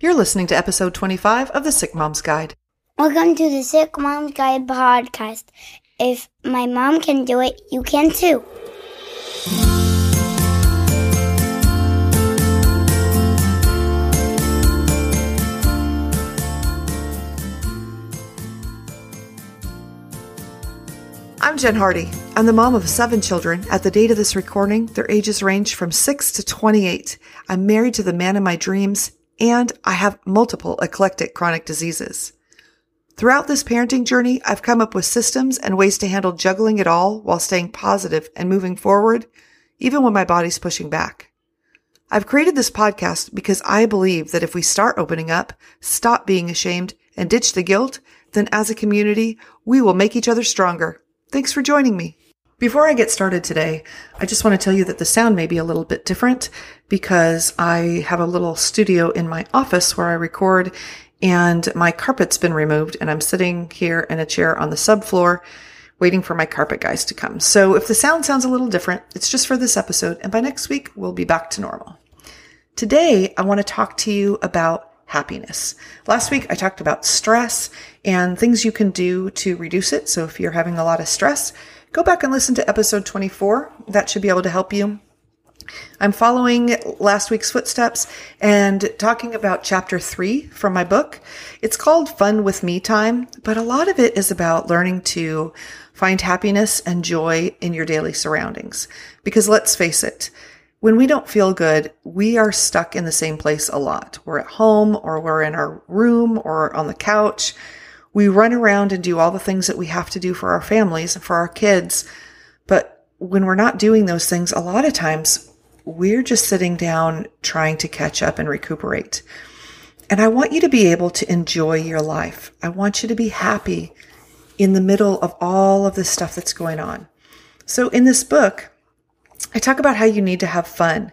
You're listening to episode 25 of the Sick Mom's Guide. Welcome to the Sick Mom's Guide podcast. If my mom can do it, you can too. I'm Jen Hardy. I'm the mom of seven children. At the date of this recording, their ages range from 6 to 28. I'm married to the man of my dreams, and I have multiple eclectic chronic diseases. Throughout this parenting journey, I've come up with systems and ways to handle juggling it all while staying positive and moving forward, even when my body's pushing back. I've created this podcast because I believe that if we start opening up, stop being ashamed, and ditch the guilt, then as a community, we will make each other stronger. Thanks for joining me. Before I get started today, I just want to tell you that the sound may be a little bit different because I have a little studio in my office where I record and my carpet's been removed and I'm sitting here in a chair on the subfloor waiting for my carpet guys to come. So if the sound sounds a little different, it's just for this episode and by next week we'll be back to normal. Today I want to talk to you about happiness. Last week I talked about stress and things you can do to reduce it. So if you're having a lot of stress, go back and listen to episode 24. That should be able to help you. I'm following last week's footsteps and talking about chapter three from my book. It's called Fun with Me Time, but a lot of it is about learning to find happiness and joy in your daily surroundings. Because let's face it, when we don't feel good, we are stuck in the same place a lot. We're at home or we're in our room or on the couch. We run around and do all the things that we have to do for our families and for our kids. But when we're not doing those things, a lot of times we're just sitting down trying to catch up and recuperate. And I want you to be able to enjoy your life. I want you to be happy in the middle of all of the stuff that's going on. So in this book, I talk about how you need to have fun.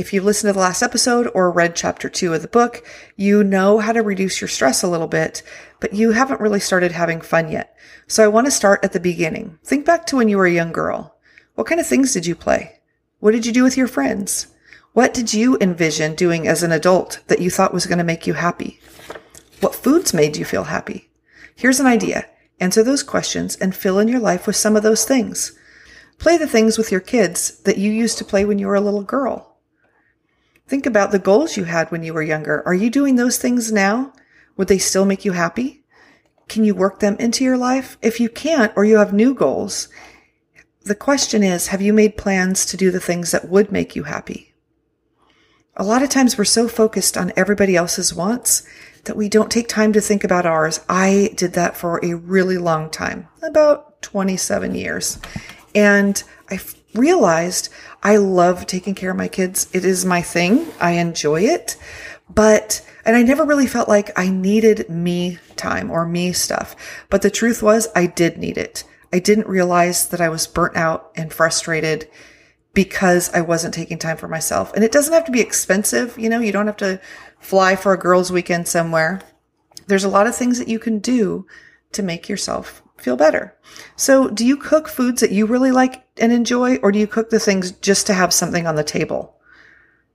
If you listened to the last episode or read chapter two of the book, you know how to reduce your stress a little bit, but you haven't really started having fun yet. So I want to start at the beginning. Think back to when you were a young girl. What kind of things did you play? What did you do with your friends? What did you envision doing as an adult that you thought was going to make you happy? What foods made you feel happy? Here's an idea. Answer those questions and fill in your life with some of those things. Play the things with your kids that you used to play when you were a little girl. Think about the goals you had when you were younger. Are you doing those things now? Would they still make you happy? Can you work them into your life? If you can't, or you have new goals, the question is, have you made plans to do the things that would make you happy? A lot of times we're so focused on everybody else's wants that we don't take time to think about ours. I did that for a really long time, about 27 years. And I realized I love taking care of my kids. It is my thing. I enjoy it. But, and I never really felt like I needed me time or me stuff. But the truth was I did need it. I didn't realize that I was burnt out and frustrated because I wasn't taking time for myself. And it doesn't have to be expensive. You know, you don't have to fly for a girls weekend somewhere. There's a lot of things that you can do to make yourself feel better. So do you cook foods that you really like and enjoy, or do you cook the things just to have something on the table?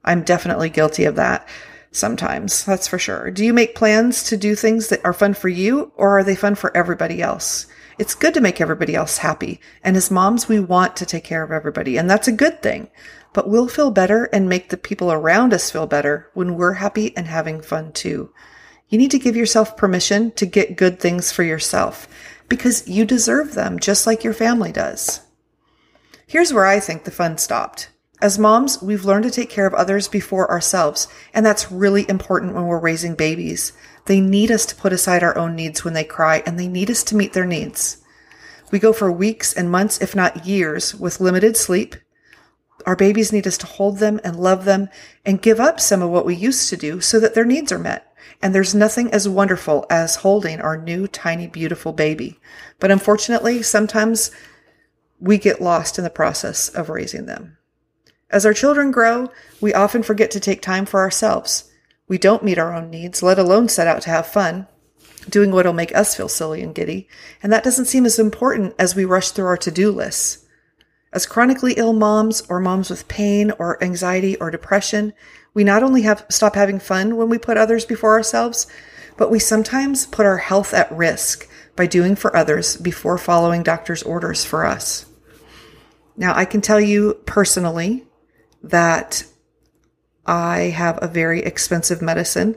I'm definitely guilty of that sometimes. That's for sure. Do you make plans to do things that are fun for you, or are they fun for everybody else? It's good to make everybody else happy. And as moms, we want to take care of everybody, and that's a good thing. But we'll feel better and make the people around us feel better when we're happy and having fun too. You need to give yourself permission to get good things for yourself because you deserve them just like your family does. Here's where I think the fun stopped. As moms, we've learned to take care of others before ourselves, and that's really important when we're raising babies. They need us to put aside our own needs when they cry, and they need us to meet their needs. We go for weeks and months, if not years, with limited sleep. Our babies need us to hold them and love them and give up some of what we used to do so that their needs are met. And there's nothing as wonderful as holding our new, tiny, beautiful baby. But unfortunately, sometimes we get lost in the process of raising them. As our children grow, we often forget to take time for ourselves. We don't meet our own needs, let alone set out to have fun, doing what'll make us feel silly and giddy. And that doesn't seem as important as we rush through our to-do lists. As chronically ill moms or moms with pain or anxiety or depression, we not only have stop having fun when we put others before ourselves, but we sometimes put our health at risk by doing for others before following doctor's orders for us. Now, I can tell you personally that I have a very expensive medicine.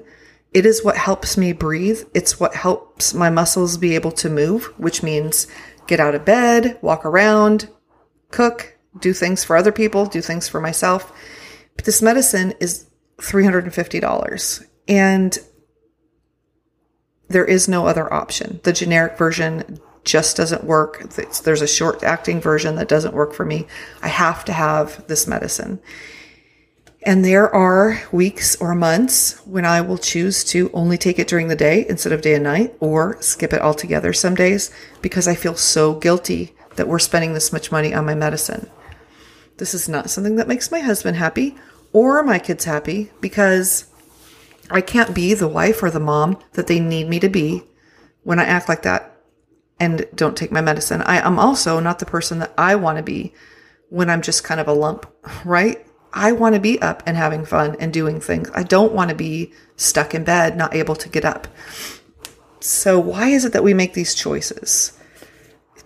It is what helps me breathe. It's what helps my muscles be able to move, which means get out of bed, walk around, cook, do things for other people, do things for myself. But this medicine is $350. And there is no other option. The generic version just doesn't work. There's a short acting version that doesn't work for me. I have to have this medicine. And there are weeks or months when I will choose to only take it during the day instead of day and night or skip it altogether some days because I feel so guilty that we're spending this much money on my medicine. This is not something that makes my husband happy or my kids happy because I can't be the wife or the mom that they need me to be when I act like that and don't take my medicine. I am also not the person that I want to be when I'm just kind of a lump, right? I want to be up and having fun and doing things. I don't want to be stuck in bed, not able to get up. So, why is it that we make these choices?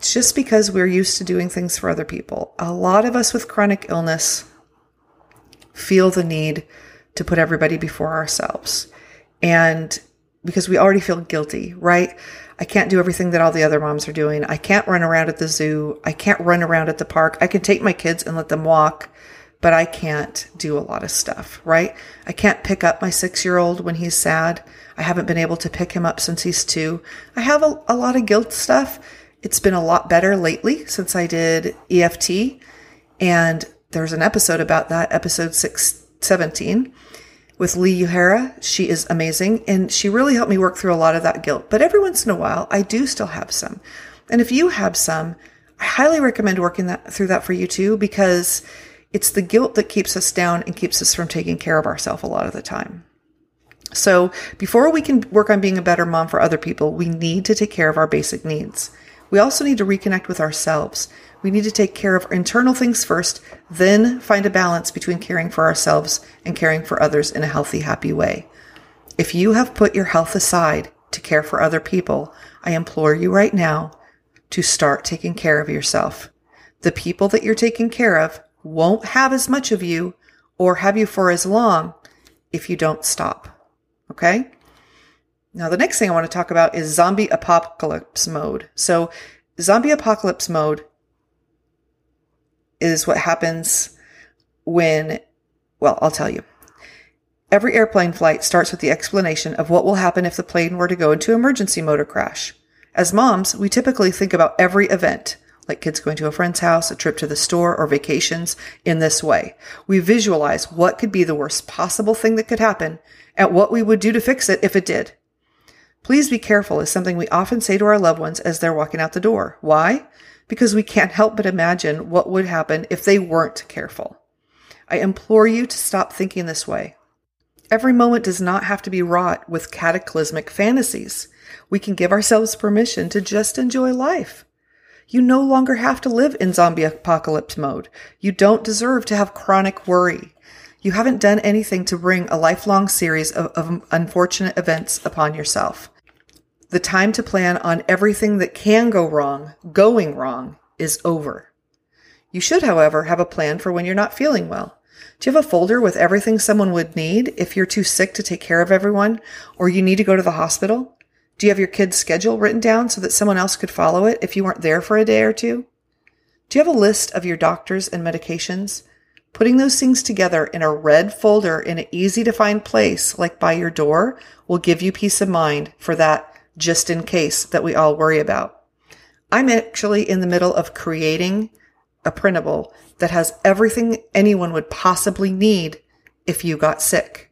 Just because we're used to doing things for other people. A lot of us with chronic illness feel the need to put everybody before ourselves. And because we already feel guilty, right? I can't do everything that all the other moms are doing. I can't run around at the zoo. I can't run around at the park. I can take my kids and let them walk, but I can't do a lot of stuff, right? I can't pick up my six year old when he's sad. I haven't been able to pick him up since he's two. I have a, a lot of guilt stuff. It's been a lot better lately since I did EFT. And there's an episode about that, episode 617 with Lee Uhura. She is amazing and she really helped me work through a lot of that guilt. But every once in a while, I do still have some. And if you have some, I highly recommend working that through that for you too, because it's the guilt that keeps us down and keeps us from taking care of ourselves a lot of the time. So before we can work on being a better mom for other people, we need to take care of our basic needs. We also need to reconnect with ourselves. We need to take care of internal things first, then find a balance between caring for ourselves and caring for others in a healthy, happy way. If you have put your health aside to care for other people, I implore you right now to start taking care of yourself. The people that you're taking care of won't have as much of you or have you for as long if you don't stop. Okay? Now, the next thing I want to talk about is zombie apocalypse mode. So, zombie apocalypse mode is what happens when, well, I'll tell you. Every airplane flight starts with the explanation of what will happen if the plane were to go into emergency mode or crash. As moms, we typically think about every event, like kids going to a friend's house, a trip to the store, or vacations, in this way. We visualize what could be the worst possible thing that could happen and what we would do to fix it if it did. Please be careful is something we often say to our loved ones as they're walking out the door. Why? because we can't help but imagine what would happen if they weren't careful. I implore you to stop thinking this way. Every moment does not have to be wrought with cataclysmic fantasies. We can give ourselves permission to just enjoy life. You no longer have to live in zombie apocalypse mode. You don't deserve to have chronic worry. You haven't done anything to bring a lifelong series of, of unfortunate events upon yourself. The time to plan on everything that can go wrong, going wrong, is over. You should, however, have a plan for when you're not feeling well. Do you have a folder with everything someone would need if you're too sick to take care of everyone or you need to go to the hospital? Do you have your kid's schedule written down so that someone else could follow it if you weren't there for a day or two? Do you have a list of your doctors and medications? Putting those things together in a red folder in an easy to find place, like by your door, will give you peace of mind for that just in case that we all worry about. I'm actually in the middle of creating a printable that has everything anyone would possibly need if you got sick.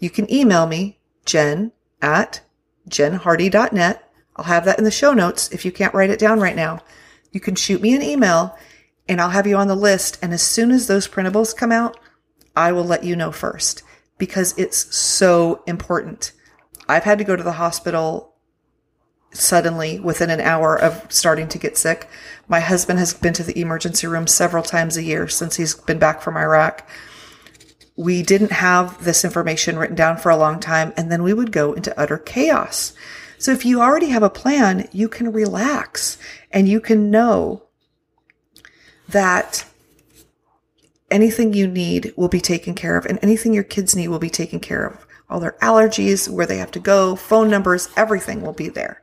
You can email me, jen at jenhardy.net. I'll have that in the show notes if you can't write it down right now. You can shoot me an email and I'll have you on the list. And as soon as those printables come out, I will let you know first because it's so important. I've had to go to the hospital suddenly within an hour of starting to get sick. My husband has been to the emergency room several times a year since he's been back from Iraq. We didn't have this information written down for a long time, and then we would go into utter chaos. So if you already have a plan, you can relax and you can know that anything you need will be taken care of and anything your kids need will be taken care of. All their allergies, where they have to go, phone numbers, everything will be there.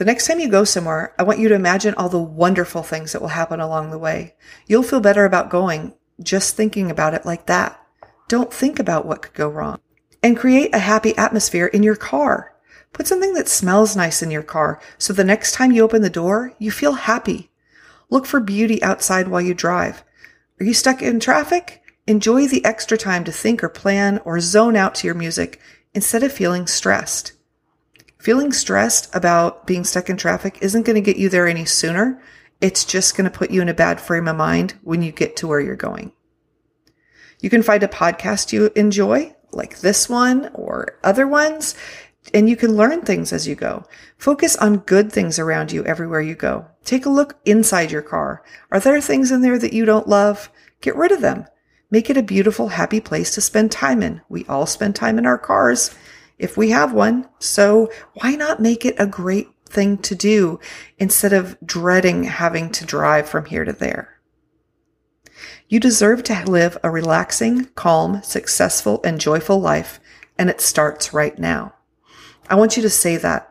The next time you go somewhere, I want you to imagine all the wonderful things that will happen along the way. You'll feel better about going just thinking about it like that. Don't think about what could go wrong. And create a happy atmosphere in your car. Put something that smells nice in your car so the next time you open the door, you feel happy. Look for beauty outside while you drive. Are you stuck in traffic? Enjoy the extra time to think or plan or zone out to your music instead of feeling stressed. Feeling stressed about being stuck in traffic isn't going to get you there any sooner. It's just going to put you in a bad frame of mind when you get to where you're going. You can find a podcast you enjoy, like this one or other ones, and you can learn things as you go. Focus on good things around you everywhere you go. Take a look inside your car. Are there things in there that you don't love? Get rid of them. Make it a beautiful, happy place to spend time in. We all spend time in our cars if we have one. So why not make it a great thing to do instead of dreading having to drive from here to there? You deserve to live a relaxing, calm, successful, and joyful life, and it starts right now. I want you to say that.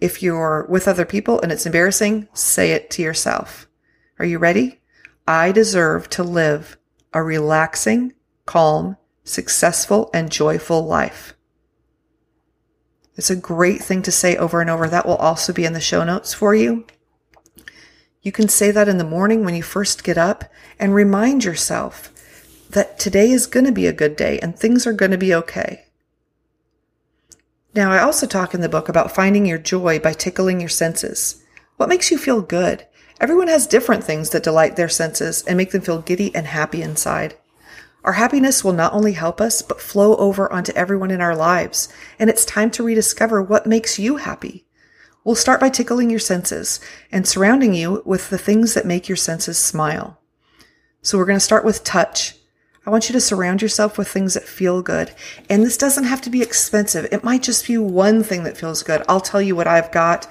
If you're with other people and it's embarrassing, say it to yourself. Are you ready? I deserve to live a relaxing, calm, successful, and joyful life. It's a great thing to say over and over. That will also be in the show notes for you. You can say that in the morning when you first get up and remind yourself that today is going to be a good day and things are going to be okay. Now, I also talk in the book about finding your joy by tickling your senses. What makes you feel good? Everyone has different things that delight their senses and make them feel giddy and happy inside. Our happiness will not only help us, but flow over onto everyone in our lives. And it's time to rediscover what makes you happy. We'll start by tickling your senses and surrounding you with the things that make your senses smile. So we're going to start with touch. I want you to surround yourself with things that feel good. And this doesn't have to be expensive. It might just be one thing that feels good. I'll tell you what I've got.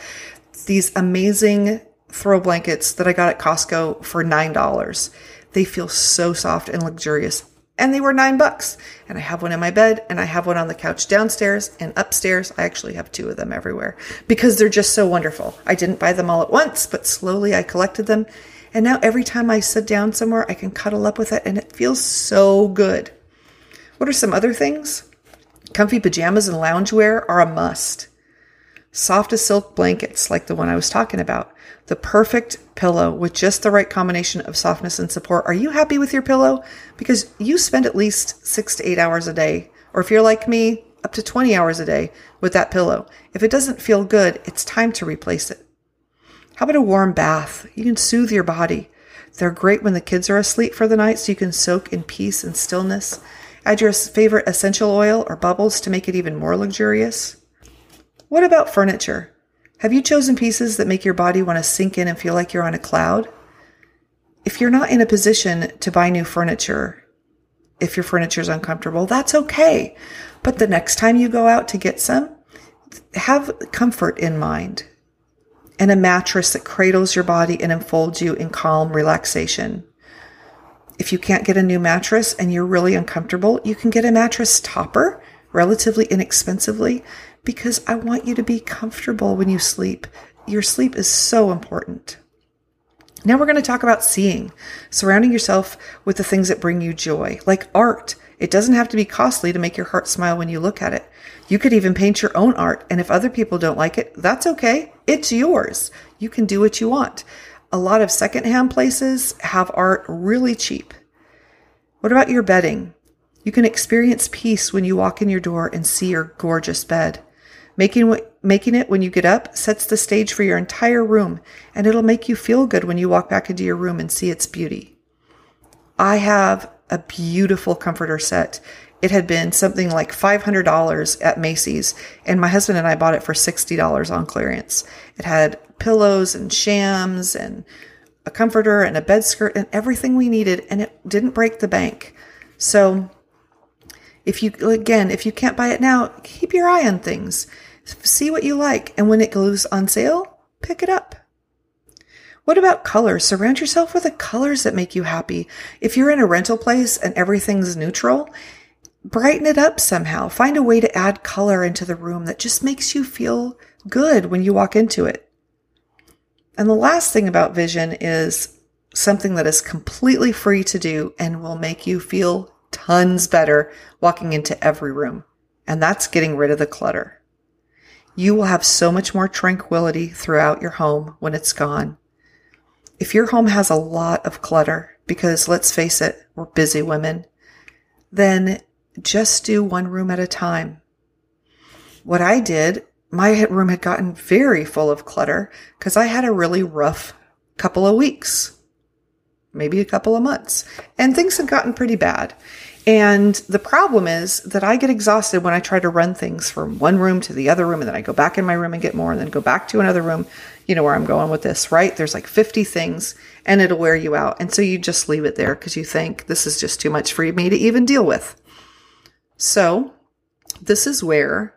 These amazing throw blankets that I got at Costco for $9. They feel so soft and luxurious and they were nine bucks. And I have one in my bed and I have one on the couch downstairs and upstairs. I actually have two of them everywhere because they're just so wonderful. I didn't buy them all at once, but slowly I collected them. And now every time I sit down somewhere, I can cuddle up with it and it feels so good. What are some other things? Comfy pajamas and loungewear are a must. Soft as silk blankets, like the one I was talking about the perfect pillow with just the right combination of softness and support. Are you happy with your pillow? Because you spend at least six to eight hours a day, or if you're like me, up to 20 hours a day with that pillow. If it doesn't feel good, it's time to replace it. How about a warm bath? You can soothe your body. They're great when the kids are asleep for the night so you can soak in peace and stillness. Add your favorite essential oil or bubbles to make it even more luxurious. What about furniture? Have you chosen pieces that make your body want to sink in and feel like you're on a cloud? If you're not in a position to buy new furniture, if your furniture is uncomfortable, that's okay. But the next time you go out to get some, have comfort in mind and a mattress that cradles your body and enfolds you in calm relaxation. If you can't get a new mattress and you're really uncomfortable, you can get a mattress topper relatively inexpensively because I want you to be comfortable when you sleep. Your sleep is so important. Now we're going to talk about seeing, surrounding yourself with the things that bring you joy, like art. It doesn't have to be costly to make your heart smile when you look at it. You could even paint your own art, and if other people don't like it, that's okay. It's yours. You can do what you want. A lot of secondhand places have art really cheap. What about your bedding? You can experience peace when you walk in your door and see your gorgeous bed. Making, making it when you get up sets the stage for your entire room, and it'll make you feel good when you walk back into your room and see its beauty. I have a beautiful comforter set. It had been something like $500 at Macy's, and my husband and I bought it for $60 on clearance. It had pillows and shams and a comforter and a bed skirt and everything we needed, and it didn't break the bank. So, if you, again, if you can't buy it now, keep your eye on things. See what you like, and when it goes on sale, pick it up. What about colors? Surround yourself with the colors that make you happy. If you're in a rental place and everything's neutral, brighten it up somehow. Find a way to add color into the room that just makes you feel good when you walk into it. And the last thing about vision is something that is completely free to do and will make you feel tons better walking into every room. And that's getting rid of the clutter. You will have so much more tranquility throughout your home when it's gone. If your home has a lot of clutter, because let's face it, we're busy women, then just do one room at a time. What I did, my room had gotten very full of clutter because I had a really rough couple of weeks, maybe a couple of months, and things have gotten pretty bad. And the problem is that I get exhausted when I try to run things from one room to the other room, and then I go back in my room and get more, and then go back to another room. You know where I'm going with this, right? There's like 50 things, and it'll wear you out. And so you just leave it there because you think this is just too much for me to even deal with. So this is where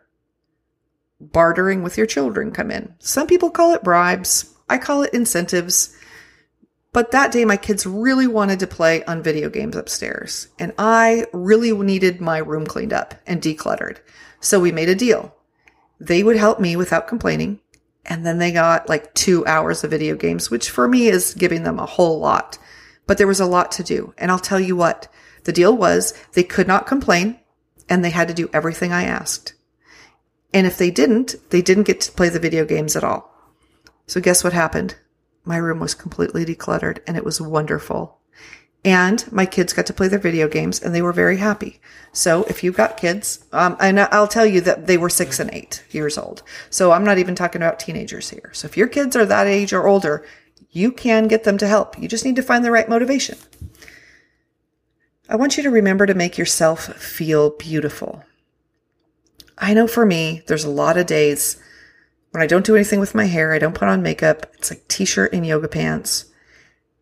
bartering with your children come in. Some people call it bribes. I call it incentives. But that day, my kids really wanted to play on video games upstairs, and I really needed my room cleaned up and decluttered. So we made a deal. They would help me without complaining, and then they got like two hours of video games, which for me is giving them a whole lot. But there was a lot to do. And I'll tell you what, the deal was they could not complain and they had to do everything I asked. And if they didn't, they didn't get to play the video games at all. So guess what happened? My room was completely decluttered and it was wonderful. And my kids got to play their video games and they were very happy. So if you've got kids, um, and I'll tell you that they were six and eight years old. So I'm not even talking about teenagers here. So if your kids are that age or older, you can get them to help. You just need to find the right motivation. I want you to remember to make yourself feel beautiful. I know for me, there's a lot of days when I don't do anything with my hair, I don't put on makeup. It's like t-shirt and yoga pants.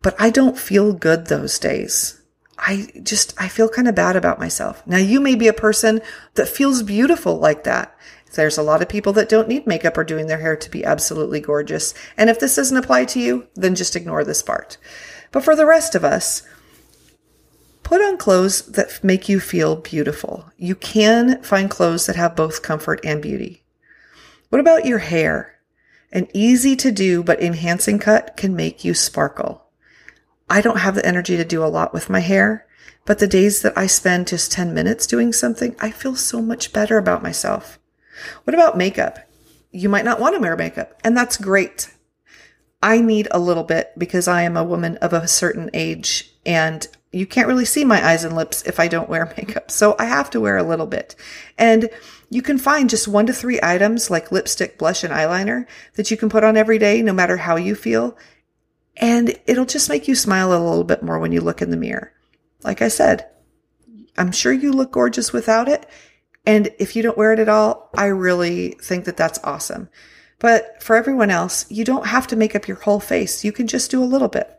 But I don't feel good those days. I just, I feel kind of bad about myself. Now you may be a person that feels beautiful like that. There's a lot of people that don't need makeup or doing their hair to be absolutely gorgeous. And if this doesn't apply to you, then just ignore this part. But for the rest of us, put on clothes that make you feel beautiful. You can find clothes that have both comfort and beauty. What about your hair? An easy to do but enhancing cut can make you sparkle. I don't have the energy to do a lot with my hair, but the days that I spend just 10 minutes doing something, I feel so much better about myself. What about makeup? You might not want to wear makeup, and that's great. I need a little bit because I am a woman of a certain age and you can't really see my eyes and lips if I don't wear makeup. So I have to wear a little bit. And you can find just one to three items like lipstick, blush, and eyeliner that you can put on every day, no matter how you feel. And it'll just make you smile a little bit more when you look in the mirror. Like I said, I'm sure you look gorgeous without it. And if you don't wear it at all, I really think that that's awesome. But for everyone else, you don't have to make up your whole face. You can just do a little bit.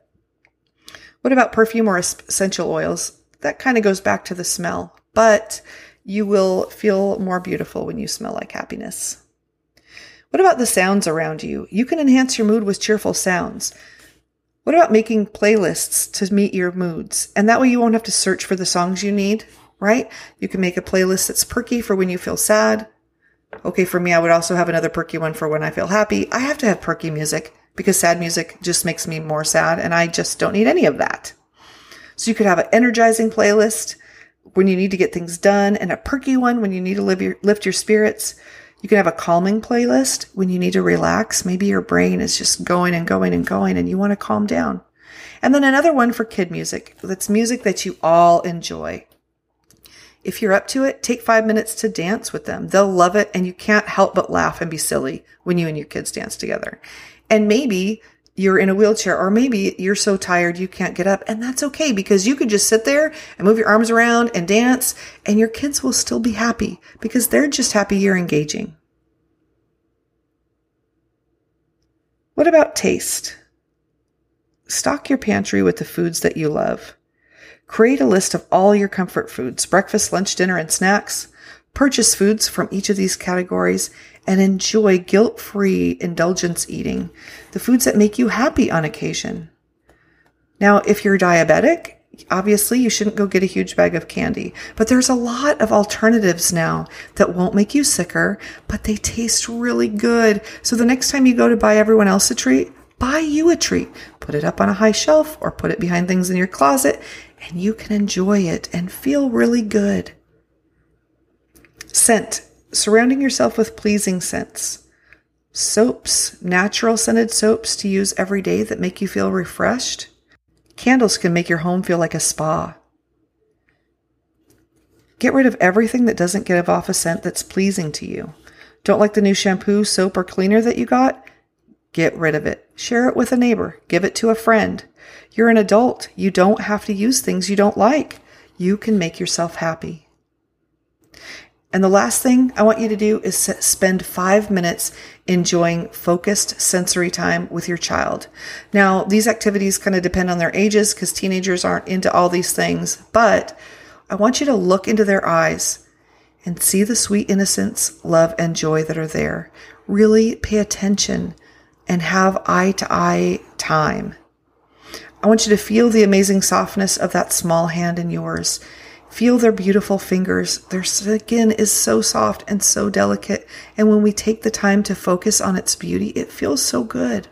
What about perfume or essential oils? That kind of goes back to the smell, but you will feel more beautiful when you smell like happiness. What about the sounds around you? You can enhance your mood with cheerful sounds. What about making playlists to meet your moods? And that way you won't have to search for the songs you need, right? You can make a playlist that's perky for when you feel sad. Okay, for me, I would also have another perky one for when I feel happy. I have to have perky music because sad music just makes me more sad and I just don't need any of that. So you could have an energizing playlist when you need to get things done and a perky one when you need to live your, lift your spirits. You can have a calming playlist when you need to relax. Maybe your brain is just going and going and going and you want to calm down. And then another one for kid music. That's music that you all enjoy. If you're up to it, take five minutes to dance with them. They'll love it and you can't help but laugh and be silly when you and your kids dance together. And maybe you're in a wheelchair or maybe you're so tired you can't get up and that's okay because you could just sit there and move your arms around and dance and your kids will still be happy because they're just happy you're engaging. What about taste? Stock your pantry with the foods that you love. Create a list of all your comfort foods, breakfast, lunch, dinner, and snacks. Purchase foods from each of these categories and enjoy guilt free indulgence eating, the foods that make you happy on occasion. Now, if you're diabetic, obviously you shouldn't go get a huge bag of candy, but there's a lot of alternatives now that won't make you sicker, but they taste really good. So the next time you go to buy everyone else a treat, buy you a treat. Put it up on a high shelf or put it behind things in your closet and you can enjoy it and feel really good. Scent surrounding yourself with pleasing scents. Soaps, natural scented soaps to use every day that make you feel refreshed. Candles can make your home feel like a spa. Get rid of everything that doesn't give off a scent that's pleasing to you. Don't like the new shampoo, soap, or cleaner that you got? Get rid of it. Share it with a neighbor. Give it to a friend. You're an adult. You don't have to use things you don't like. You can make yourself happy. And the last thing I want you to do is spend five minutes enjoying focused sensory time with your child. Now, these activities kind of depend on their ages because teenagers aren't into all these things, but I want you to look into their eyes and see the sweet innocence, love, and joy that are there. Really pay attention and have eye to eye time. I want you to feel the amazing softness of that small hand in yours Feel their beautiful fingers. Their skin is so soft and so delicate. And when we take the time to focus on its beauty, it feels so good.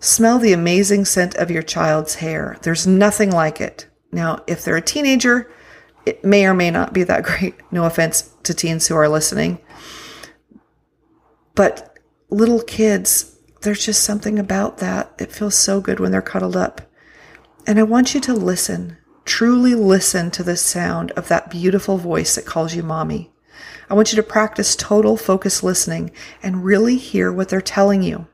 Smell the amazing scent of your child's hair. There's nothing like it. Now, if they're a teenager, it may or may not be that great. No offense to teens who are listening. But little kids, there's just something about that. It feels so good when they're cuddled up. And I want you to listen. Truly listen to the sound of that beautiful voice that calls you mommy. I want you to practice total focus listening and really hear what they're telling you.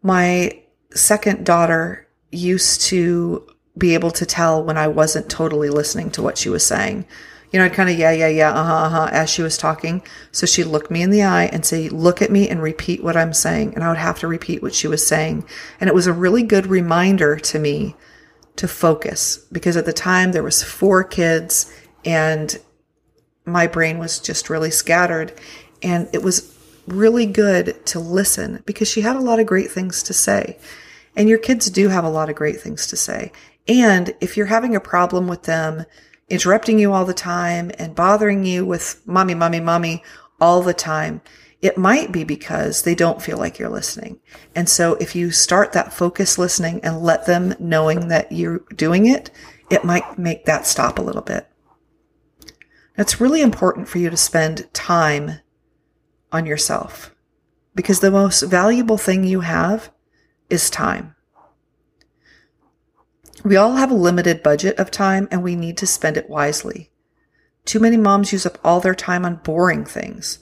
My second daughter used to be able to tell when I wasn't totally listening to what she was saying. You know, I'd kind of, yeah, yeah, yeah, uh huh, uh huh, as she was talking. So she'd look me in the eye and say, look at me and repeat what I'm saying. And I would have to repeat what she was saying. And it was a really good reminder to me to focus because at the time there was four kids and my brain was just really scattered and it was really good to listen because she had a lot of great things to say. And your kids do have a lot of great things to say. And if you're having a problem with them interrupting you all the time and bothering you with mommy, mommy, mommy all the time, it might be because they don't feel like you're listening. And so if you start that focus listening and let them knowing that you're doing it, it might make that stop a little bit. It's really important for you to spend time on yourself because the most valuable thing you have is time. We all have a limited budget of time and we need to spend it wisely. Too many moms use up all their time on boring things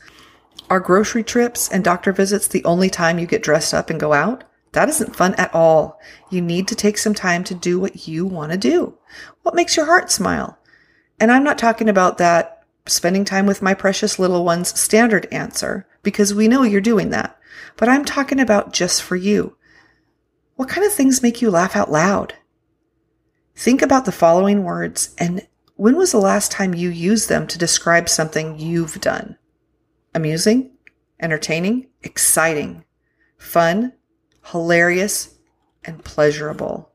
are grocery trips and doctor visits the only time you get dressed up and go out? That isn't fun at all. You need to take some time to do what you want to do. What makes your heart smile? And I'm not talking about that spending time with my precious little ones standard answer, because we know you're doing that. But I'm talking about just for you. What kind of things make you laugh out loud? Think about the following words and when was the last time you used them to describe something you've done? Amusing, entertaining, exciting, fun, hilarious, and pleasurable.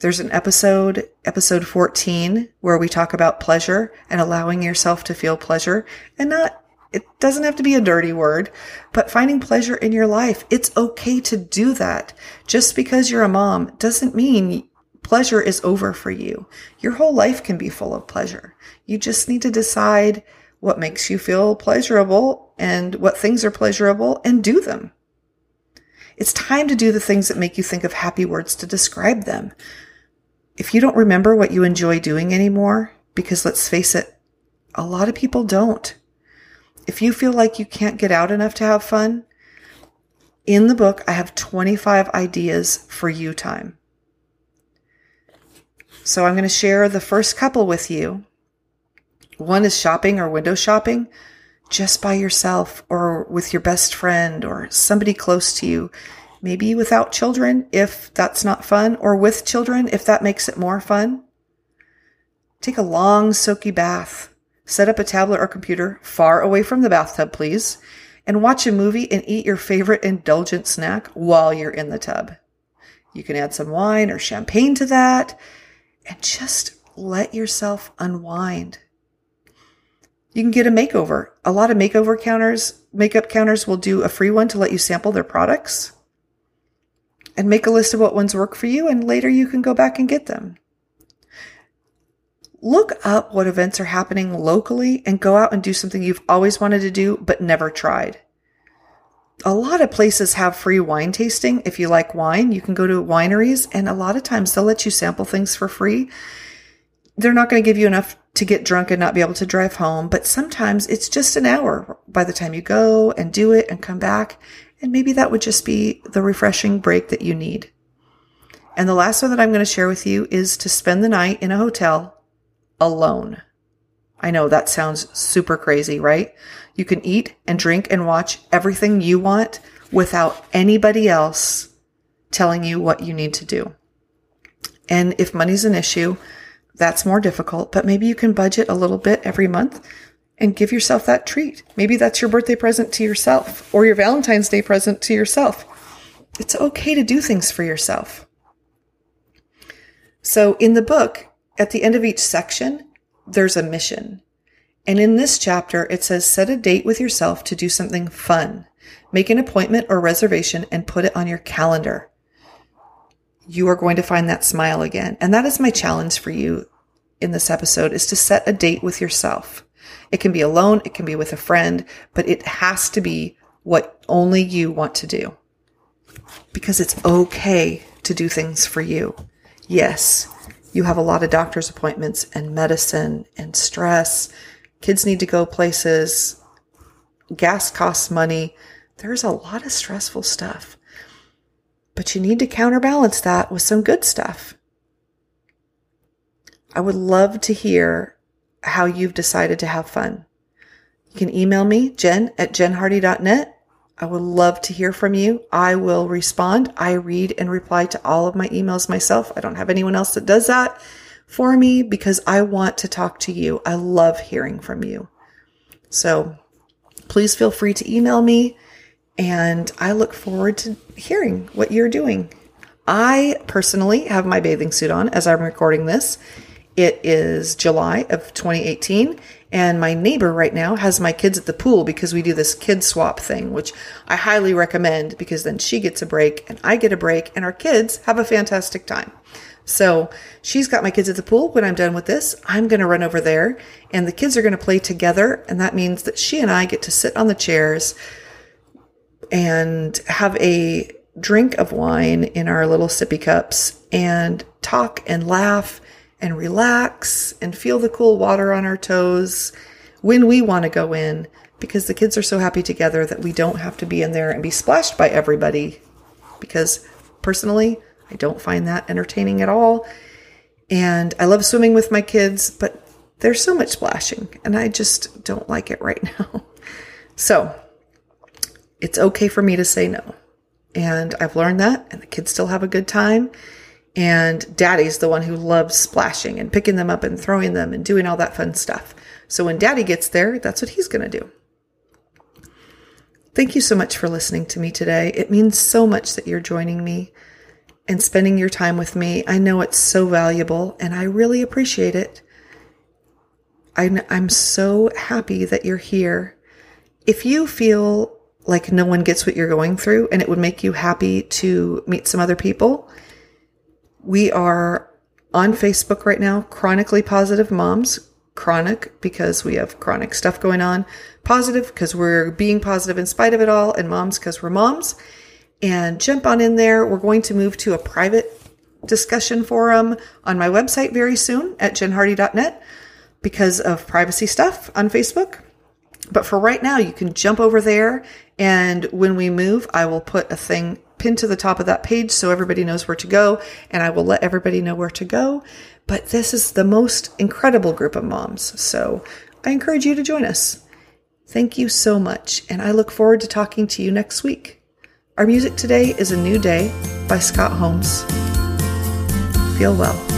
There's an episode, episode 14, where we talk about pleasure and allowing yourself to feel pleasure and not, it doesn't have to be a dirty word, but finding pleasure in your life. It's okay to do that. Just because you're a mom doesn't mean pleasure is over for you. Your whole life can be full of pleasure. You just need to decide what makes you feel pleasurable and what things are pleasurable and do them. It's time to do the things that make you think of happy words to describe them. If you don't remember what you enjoy doing anymore, because let's face it, a lot of people don't. If you feel like you can't get out enough to have fun, In the book, I have 25 ideas for you time. So I'm going to share the first couple with you. One is shopping or window shopping just by yourself or with your best friend or somebody close to you. Maybe without children if that's not fun, or with children if that makes it more fun. Take a long soaky bath. Set up a tablet or computer far away from the bathtub, please, and watch a movie and eat your favorite indulgent snack while you're in the tub. You can add some wine or champagne to that and just let yourself unwind. You can get a makeover. A lot of makeover counters, makeup counters will do a free one to let you sample their products and make a list of what ones work for you, and later you can go back and get them. Look up what events are happening locally and go out and do something you've always wanted to do but never tried. A lot of places have free wine tasting. If you like wine, you can go to wineries, and a lot of times they'll let you sample things for free. They're not going to give you enough to get drunk and not be able to drive home, but sometimes it's just an hour by the time you go and do it and come back. And maybe that would just be the refreshing break that you need. And the last one that I'm going to share with you is to spend the night in a hotel alone. I know that sounds super crazy, right? You can eat and drink and watch everything you want without anybody else telling you what you need to do. And if money's an issue, that's more difficult, but maybe you can budget a little bit every month and give yourself that treat. Maybe that's your birthday present to yourself or your Valentine's Day present to yourself. It's okay to do things for yourself. So in the book, at the end of each section, there's a mission. And in this chapter, it says set a date with yourself to do something fun. Make an appointment or reservation and put it on your calendar. You are going to find that smile again. And that is my challenge for you in this episode is to set a date with yourself. It can be alone, it can be with a friend, but it has to be what only you want to do. Because it's okay to do things for you. Yes, you have a lot of doctor's appointments and medicine and stress. Kids need to go places. Gas costs money. There's a lot of stressful stuff. But you need to counterbalance that with some good stuff. I would love to hear how you've decided to have fun. You can email me, jen at jenhardy.net. I would love to hear from you. I will respond. I read and reply to all of my emails myself. I don't have anyone else that does that for me because I want to talk to you. I love hearing from you. So please feel free to email me and I look forward to hearing what you're doing. I personally have my bathing suit on as I'm recording this it is July of 2018, and my neighbor right now has my kids at the pool because we do this kid swap thing, which I highly recommend because then she gets a break and I get a break, and our kids have a fantastic time. So she's got my kids at the pool. When I'm done with this, I'm going to run over there and the kids are going to play together. And that means that she and I get to sit on the chairs and have a drink of wine in our little sippy cups and talk and laugh and relax and feel the cool water on our toes when we want to go in because the kids are so happy together that we don't have to be in there and be splashed by everybody. Because personally, I don't find that entertaining at all. And I love swimming with my kids, but there's so much splashing and I just don't like it right now. So it's okay for me to say no. And I've learned that, and the kids still have a good time. And daddy's the one who loves splashing and picking them up and throwing them and doing all that fun stuff. So when daddy gets there, that's what he's going to do. Thank you so much for listening to me today. It means so much that you're joining me and spending your time with me. I know it's so valuable and I really appreciate it. I'm I'm so happy that you're here. If you feel like no one gets what you're going through and it would make you happy to meet some other people, we are on Facebook right now, Chronically Positive Moms. Chronic because we have chronic stuff going on. Positive because we're being positive in spite of it all. And moms because we're moms. And jump on in there. We're going to move to a private discussion forum on my website very soon at jenhardy.net because of privacy stuff on Facebook. But for right now, you can jump over there. And when we move, I will put a thing pinned to the top of that page so everybody knows where to go. And I will let everybody know where to go. But this is the most incredible group of moms. So I encourage you to join us. Thank you so much. And I look forward to talking to you next week. Our music today is A New Day by Scott Holmes. Feel well.